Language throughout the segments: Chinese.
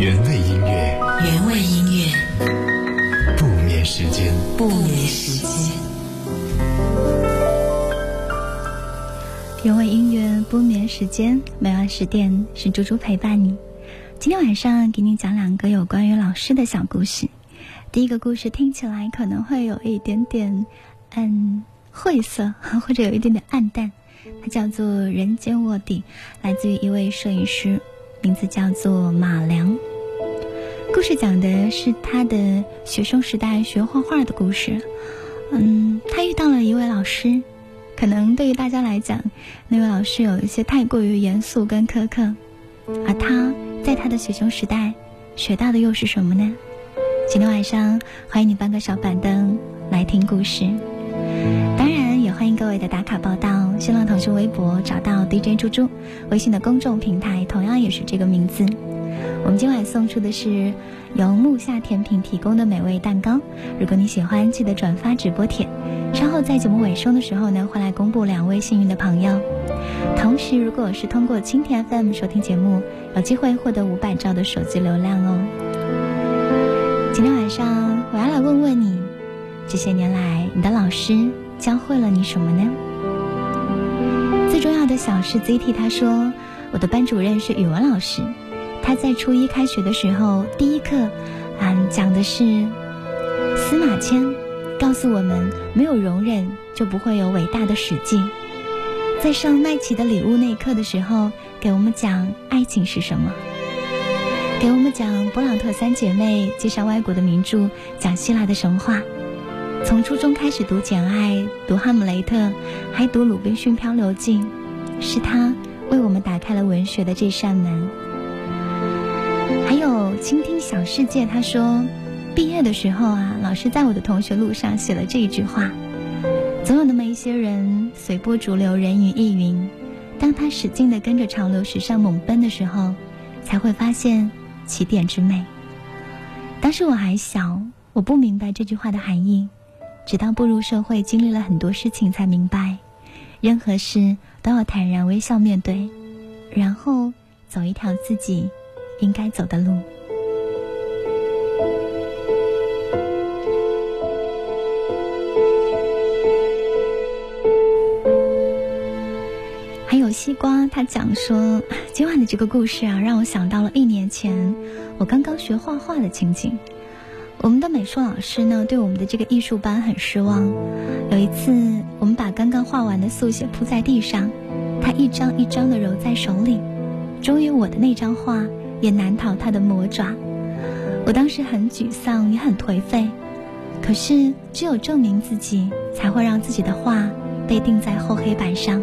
原味音乐，原味音乐，不眠时间，不眠时间。原味音乐不眠时间，每晚十点是猪猪陪伴你。今天晚上给你讲两个有关于老师的小故事。第一个故事听起来可能会有一点点嗯晦涩，或者有一点点暗淡。它叫做《人间卧底》，来自于一位摄影师，名字叫做马良。故事讲的是他的学生时代学画画的故事。嗯，他遇到了一位老师，可能对于大家来讲，那位老师有一些太过于严肃跟苛刻，而他在他的学生时代学到的又是什么呢？今天晚上欢迎你搬个小板凳来听故事。当然，也欢迎各位的打卡报道。新浪、腾讯微博找到 DJ 猪猪，微信的公众平台同样也是这个名字。我们今晚送出的是由木下甜品提供的美味蛋糕。如果你喜欢，记得转发直播帖。稍后在节目尾声的时候呢，会来公布两位幸运的朋友。同时，如果是通过蜻蜓 FM 收听节目，有机会获得五百兆的手机流量哦。今天晚上我要来问问你，这些年来你的老师教会了你什么呢？最重要的小事 ZT 他说，我的班主任是语文老师，他在初一开学的时候第一课，嗯，讲的是司马迁告诉我们，没有容忍就不会有伟大的史记。在上麦琪的礼物那一课的时候，给我们讲爱情是什么。给我们讲勃朗特三姐妹，介绍外国的名著，讲希腊的神话。从初中开始读《简爱》，读《哈姆雷特》，还读《鲁滨逊漂流记》，是他为我们打开了文学的这扇门。倾听小世界，他说，毕业的时候啊，老师在我的同学录上写了这一句话：总有那么一些人随波逐流，人云亦云。当他使劲的跟着潮流时尚猛奔的时候，才会发现。起点之美。当时我还小，我不明白这句话的含义，直到步入社会，经历了很多事情，才明白，任何事都要坦然微笑面对，然后走一条自己应该走的路。西瓜他讲说，今晚的这个故事啊，让我想到了一年前我刚刚学画画的情景。我们的美术老师呢，对我们的这个艺术班很失望。有一次，我们把刚刚画完的速写铺在地上，他一张一张的揉在手里，终于我的那张画也难逃他的魔爪。我当时很沮丧，也很颓废。可是，只有证明自己，才会让自己的画被钉在厚黑板上。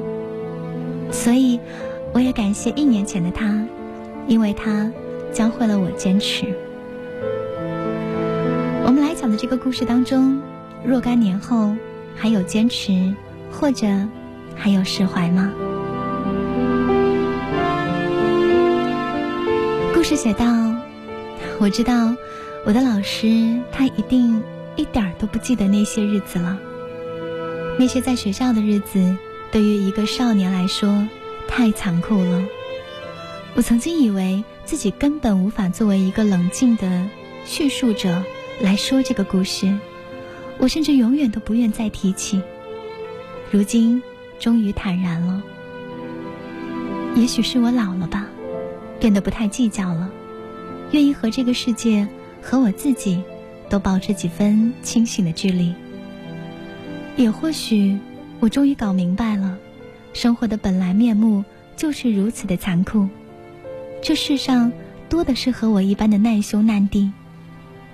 所以，我也感谢一年前的他，因为他教会了我坚持。我们来讲的这个故事当中，若干年后还有坚持，或者还有释怀吗？故事写道：我知道我的老师，他一定一点儿都不记得那些日子了，那些在学校的日子。对于一个少年来说，太残酷了。我曾经以为自己根本无法作为一个冷静的叙述者来说这个故事，我甚至永远都不愿再提起。如今，终于坦然了。也许是我老了吧，变得不太计较了，愿意和这个世界和我自己都保持几分清醒的距离。也或许。我终于搞明白了，生活的本来面目就是如此的残酷。这世上多的是和我一般的难兄难弟，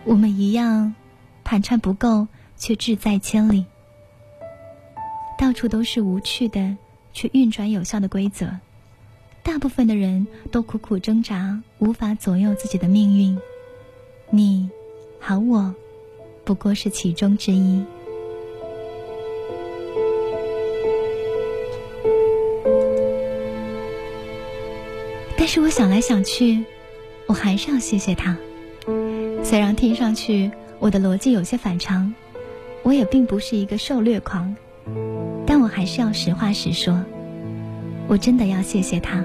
我们一样盘缠不够，却志在千里。到处都是无趣的却运转有效的规则，大部分的人都苦苦挣扎，无法左右自己的命运。你，和我，不过是其中之一。但是我想来想去，我还是要谢谢他。虽然听上去我的逻辑有些反常，我也并不是一个受虐狂，但我还是要实话实说。我真的要谢谢他，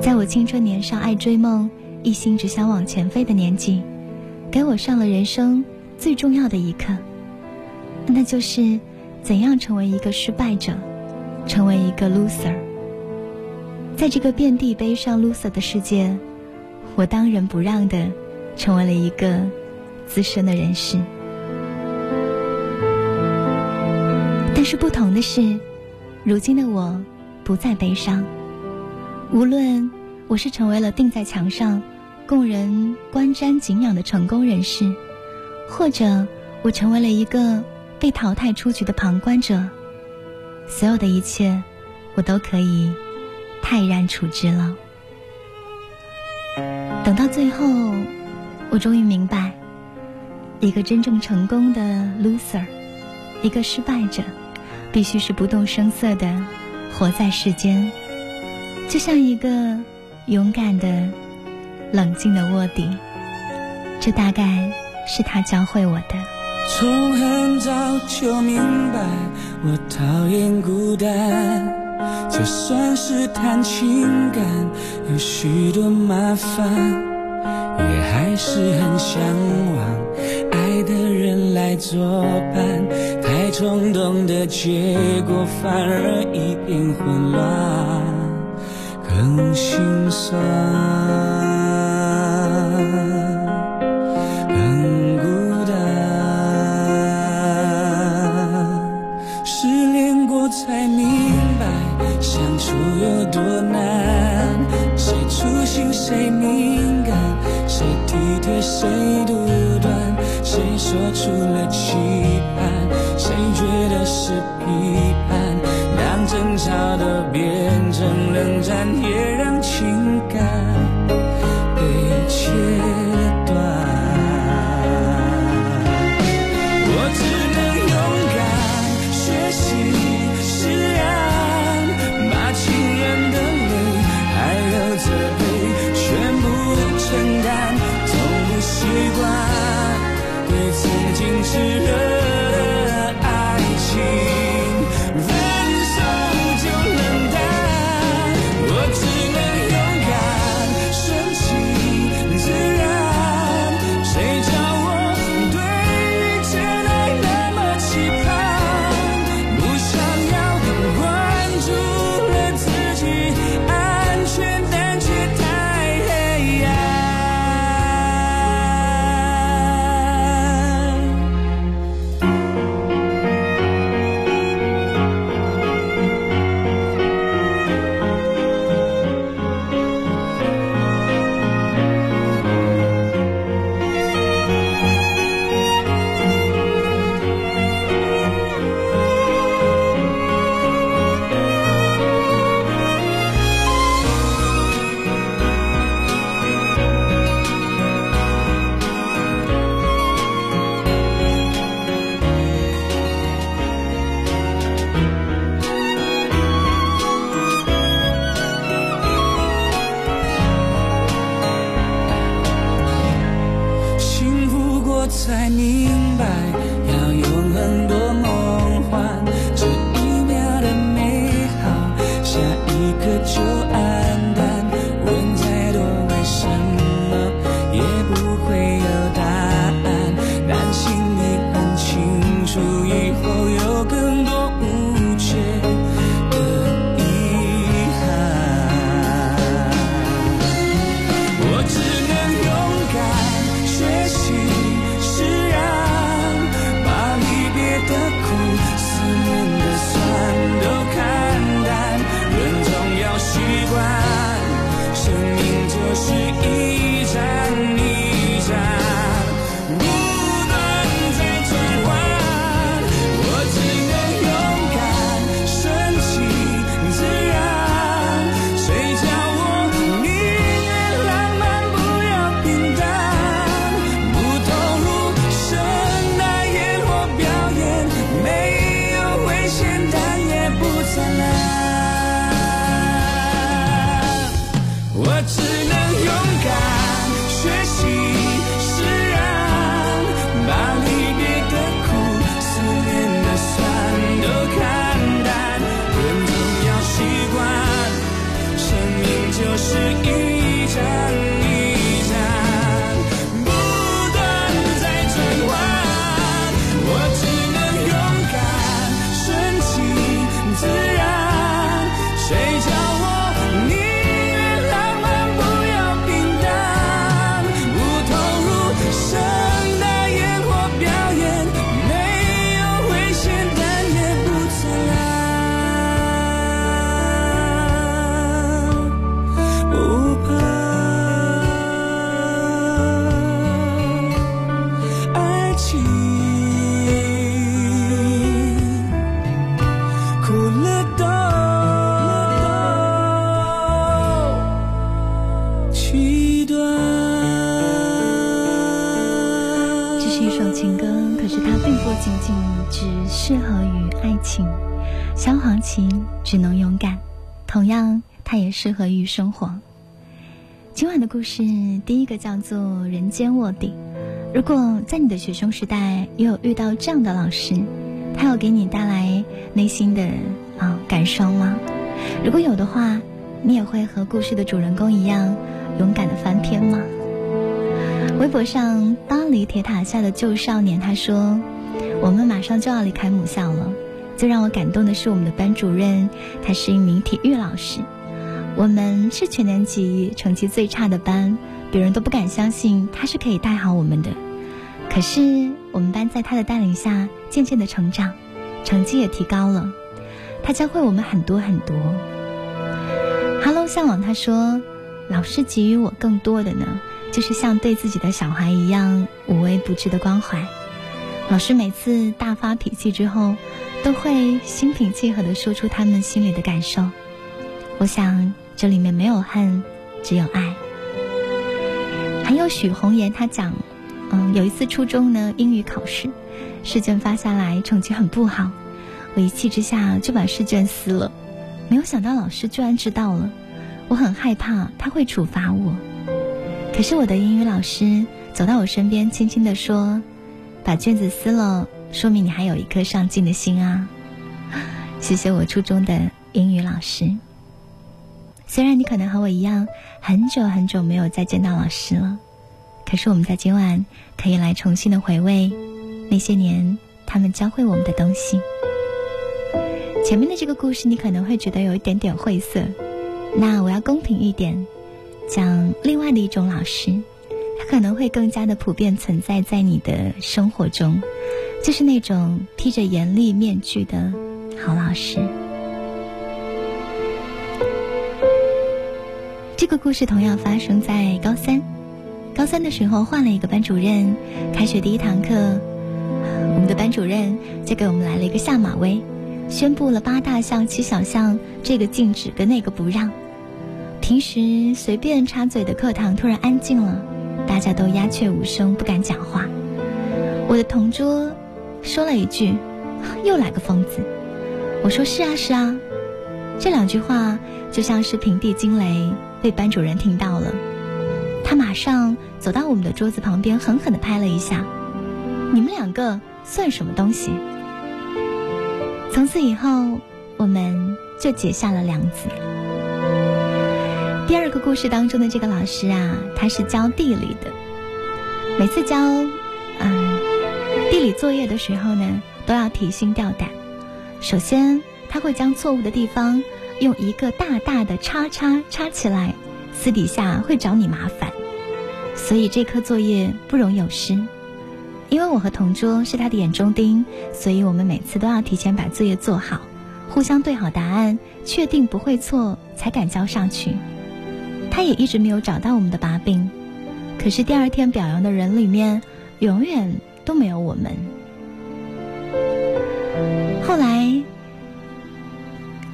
在我青春年少爱追梦，一心只想往前飞的年纪，给我上了人生最重要的一课，那就是怎样成为一个失败者，成为一个 loser。在这个遍地悲伤 loser 的世界，我当仁不让的成为了一个资深的人士。但是不同的是，如今的我不再悲伤。无论我是成为了钉在墙上、供人观瞻敬仰的成功人士，或者我成为了一个被淘汰出局的旁观者，所有的一切，我都可以泰然处之了。等到最后，我终于明白，一个真正成功的 loser，一个失败者。必须是不动声色的活在世间，就像一个勇敢的、冷静的卧底。这大概是他教会我的。从很早就明白，我讨厌孤单。就算是谈情感，有许多麻烦，也还是很向往爱的人来作伴。太冲动的结果，反而一片混乱，更心酸，路有多难。谁粗心谁敏感，谁体贴谁独断，谁说出了期盼。谁觉得是批判？让争吵都变成冷战，也让情感才明白只能勇敢，同样，它也适合于生活。今晚的故事，第一个叫做《人间卧底》。如果在你的学生时代也有遇到这样的老师，他有给你带来内心的啊感伤吗？如果有的话，你也会和故事的主人公一样勇敢的翻篇吗？微博上巴黎铁塔下的旧少年他说：“我们马上就要离开母校了。最让我感动的是我们的班主任，他是一名体育老师。我们是全年级成绩最差的班。”别人都不敢相信他是可以带好我们的，可是我们班在他的带领下渐渐的成长，成绩也提高了。他教会我们很多很多。Hello，向往他说，老师给予我更多的呢，就是像对自己的小孩一样无微不至的关怀。老师每次大发脾气之后，都会心平气和的说出他们心里的感受。我想这里面没有恨，只有爱。还有许红颜，他讲，嗯，有一次初中呢英语考试，试卷发下来，成绩很不好，我一气之下就把试卷撕了，没有想到老师居然知道了，我很害怕他会处罚我，可是我的英语老师走到我身边，轻轻地说：“把卷子撕了，说明你还有一颗上进的心啊。”谢谢我初中的英语老师。虽然你可能和我一样，很久很久没有再见到老师了，可是我们在今晚可以来重新的回味那些年他们教会我们的东西。前面的这个故事你可能会觉得有一点点晦涩，那我要公平一点，讲另外的一种老师，他可能会更加的普遍存在在你的生活中，就是那种披着严厉面具的好老师。这个故事同样发生在高三。高三的时候换了一个班主任，开学第一堂课，我们的班主任就给我们来了一个下马威，宣布了八大项七小项，这个禁止跟那个不让。平时随便插嘴的课堂突然安静了，大家都鸦雀无声，不敢讲话。我的同桌说了一句：“ 又来个疯子。”我说：“是啊，是啊。”这两句话就像是平地惊雷。被班主任听到了，他马上走到我们的桌子旁边，狠狠地拍了一下：“你们两个算什么东西？”从此以后，我们就结下了梁子。第二个故事当中的这个老师啊，他是教地理的。每次教理作业的时候呢，都要提心吊胆。首先，他会将错误的地方。用一个大大的叉叉叉起来，私底下会找你麻烦，所以这科作业不容有失。因为我和同桌是他的眼中钉，所以我们每次都要提前把作业做好，互相对好答案，确定不会错才敢交上去。他也一直没有找到我们的把柄，可是第二天表扬的人里面，永远都没有我们。后来。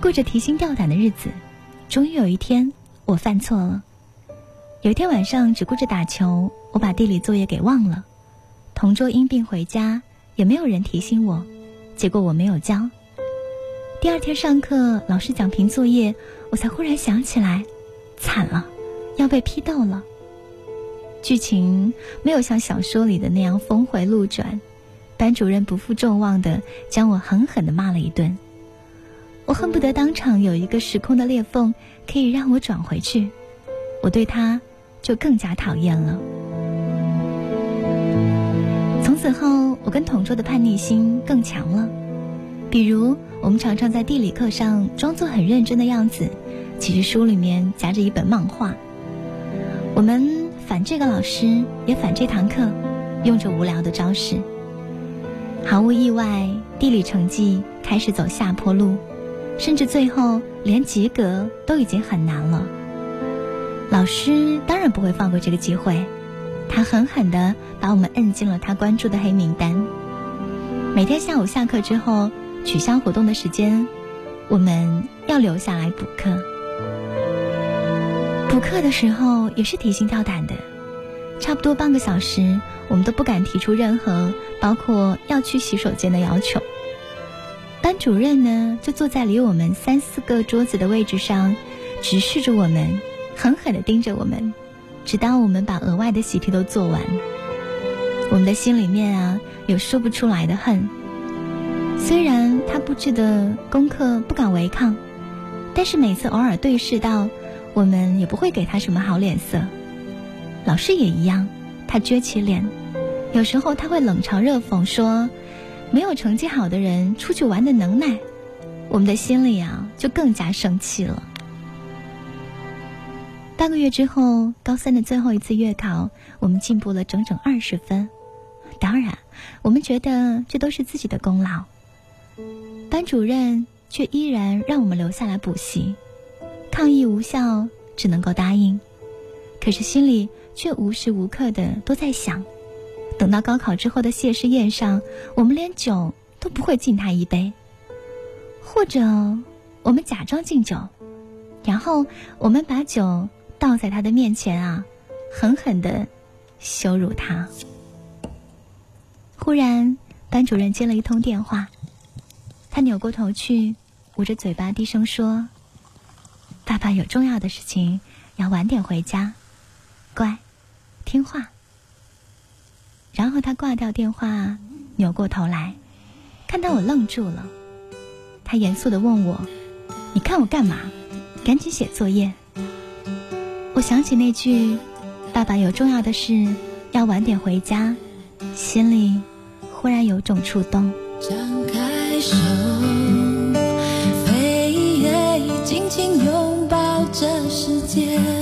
过着提心吊胆的日子，终于有一天我犯错了。有一天晚上只顾着打球，我把地理作业给忘了。同桌因病回家，也没有人提醒我，结果我没有交。第二天上课，老师讲评作业，我才忽然想起来，惨了，要被批斗了。剧情没有像小说里的那样峰回路转，班主任不负众望的将我狠狠的骂了一顿。我恨不得当场有一个时空的裂缝，可以让我转回去。我对他就更加讨厌了。从此后，我跟同桌的叛逆心更强了。比如，我们常常在地理课上装作很认真的样子，其实书里面夹着一本漫画。我们反这个老师，也反这堂课，用着无聊的招式。毫无意外，地理成绩开始走下坡路。甚至最后连及格都已经很难了。老师当然不会放过这个机会，他狠狠地把我们摁进了他关注的黑名单。每天下午下课之后，取消活动的时间，我们要留下来补课。补课的时候也是提心吊胆的，差不多半个小时，我们都不敢提出任何包括要去洗手间的要求。班主任呢，就坐在离我们三四个桌子的位置上，直视着我们，狠狠地盯着我们，直到我们把额外的习题都做完。我们的心里面啊，有说不出来的恨。虽然他布置的功课不敢违抗，但是每次偶尔对视到，我们也不会给他什么好脸色。老师也一样，他撅起脸，有时候他会冷嘲热讽说：“没有成绩好的人出去玩的能耐。”我们的心里啊，就更加生气了。半个月之后，高三的最后一次月考，我们进步了整整二十分。当然，我们觉得这都是自己的功劳。班主任却依然让我们留下来补习，抗议无效，只能够答应。可是心里却无时无刻的都在想：等到高考之后的谢师宴上，我们连酒都不会敬他一杯，或者我们假装敬酒，然后我们把酒倒在他的面前啊，狠狠的羞辱他。忽然，班主任接了一通电话，他扭过头去，捂着嘴巴低声说：“爸爸有重要的事情，要晚点回家，乖，听话。”然后他挂掉电话，扭过头来，看到我愣住了，他严肃的问我：“你看我干嘛？赶紧写作业。”我想起那句：“爸爸有重要的事，要晚点回家。”心里忽然有种触动。张开手，这世界，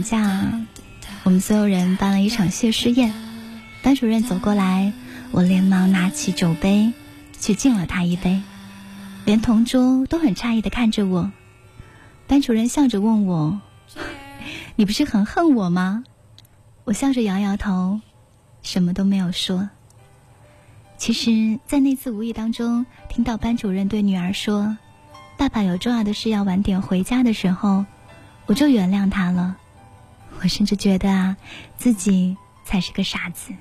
寒假，我们所有人办了一场谢师宴。班主任走过来，我连忙拿起酒杯，去敬了他一杯。连同桌都很诧异的看着我。班主任笑着问我：“ 你不是很恨我吗？”我笑着摇摇头，什么都没有说。其实，在那次无意当中听到班主任对女儿说：“爸爸有重要的事要晚点回家”的时候，我就原谅他了。我甚至觉得啊，自己才是个傻子。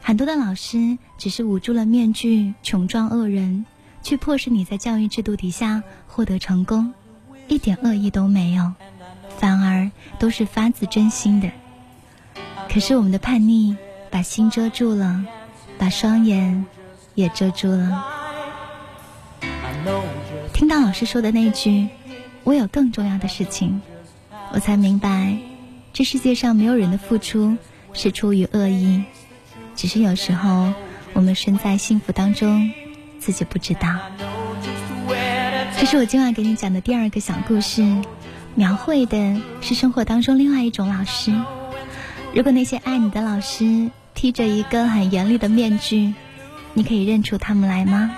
很多的老师只是捂住了面具，穷装恶人，去迫使你在教育制度底下获得成功，一点恶意都没有，反而都是发自真心的。可是我们的叛逆把心遮住了。把双眼也遮住了。听到老师说的那句“我有更重要的事情”，我才明白，这世界上没有人的付出是出于恶意，只是有时候我们身在幸福当中，自己不知道。这是我今晚给你讲的第二个小故事，描绘的是生活当中另外一种老师。如果那些爱你的老师。披着一个很严厉的面具，你可以认出他们来吗？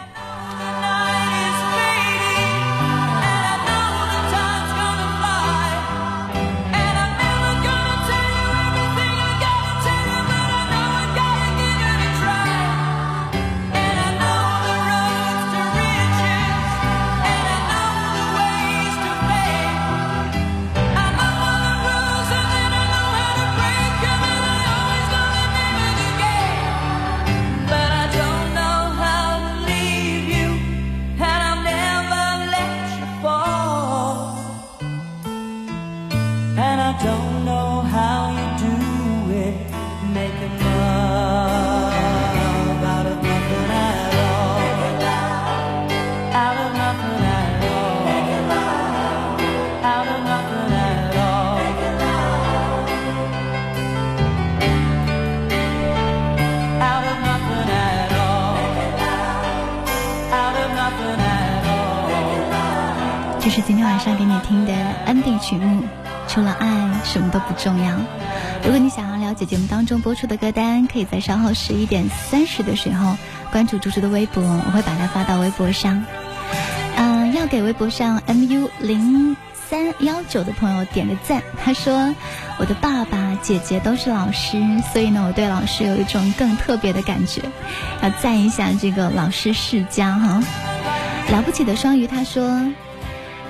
今天晚上给你听的安定曲目，除了爱，什么都不重要。如果你想要了解节目当中播出的歌单，可以在稍后十一点三十的时候关注猪猪的微博，我会把它发到微博上。嗯，要给微博上 mu 零三幺九的朋友点个赞。他说，我的爸爸、姐姐都是老师，所以呢，我对老师有一种更特别的感觉。要赞一下这个老师世家哈。了不起的双鱼，他说。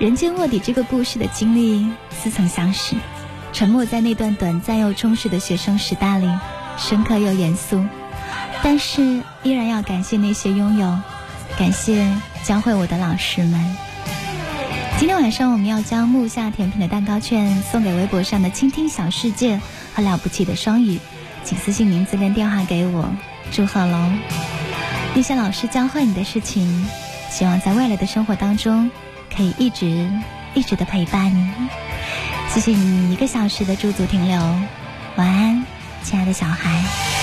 人间卧底这个故事的经历似曾相识，沉默在那段短暂又充实的学生时代里，深刻又严肃。但是依然要感谢那些拥有，感谢教会我的老师们。今天晚上我们要将木下甜品的蛋糕券送给微博上的倾听小世界和了不起的双语，请私信名字跟电话给我，祝贺喽！那些老师教会你的事情，希望在未来的生活当中。可以一直一直的陪伴你，谢谢你一个小时的驻足停留，晚安，亲爱的小孩。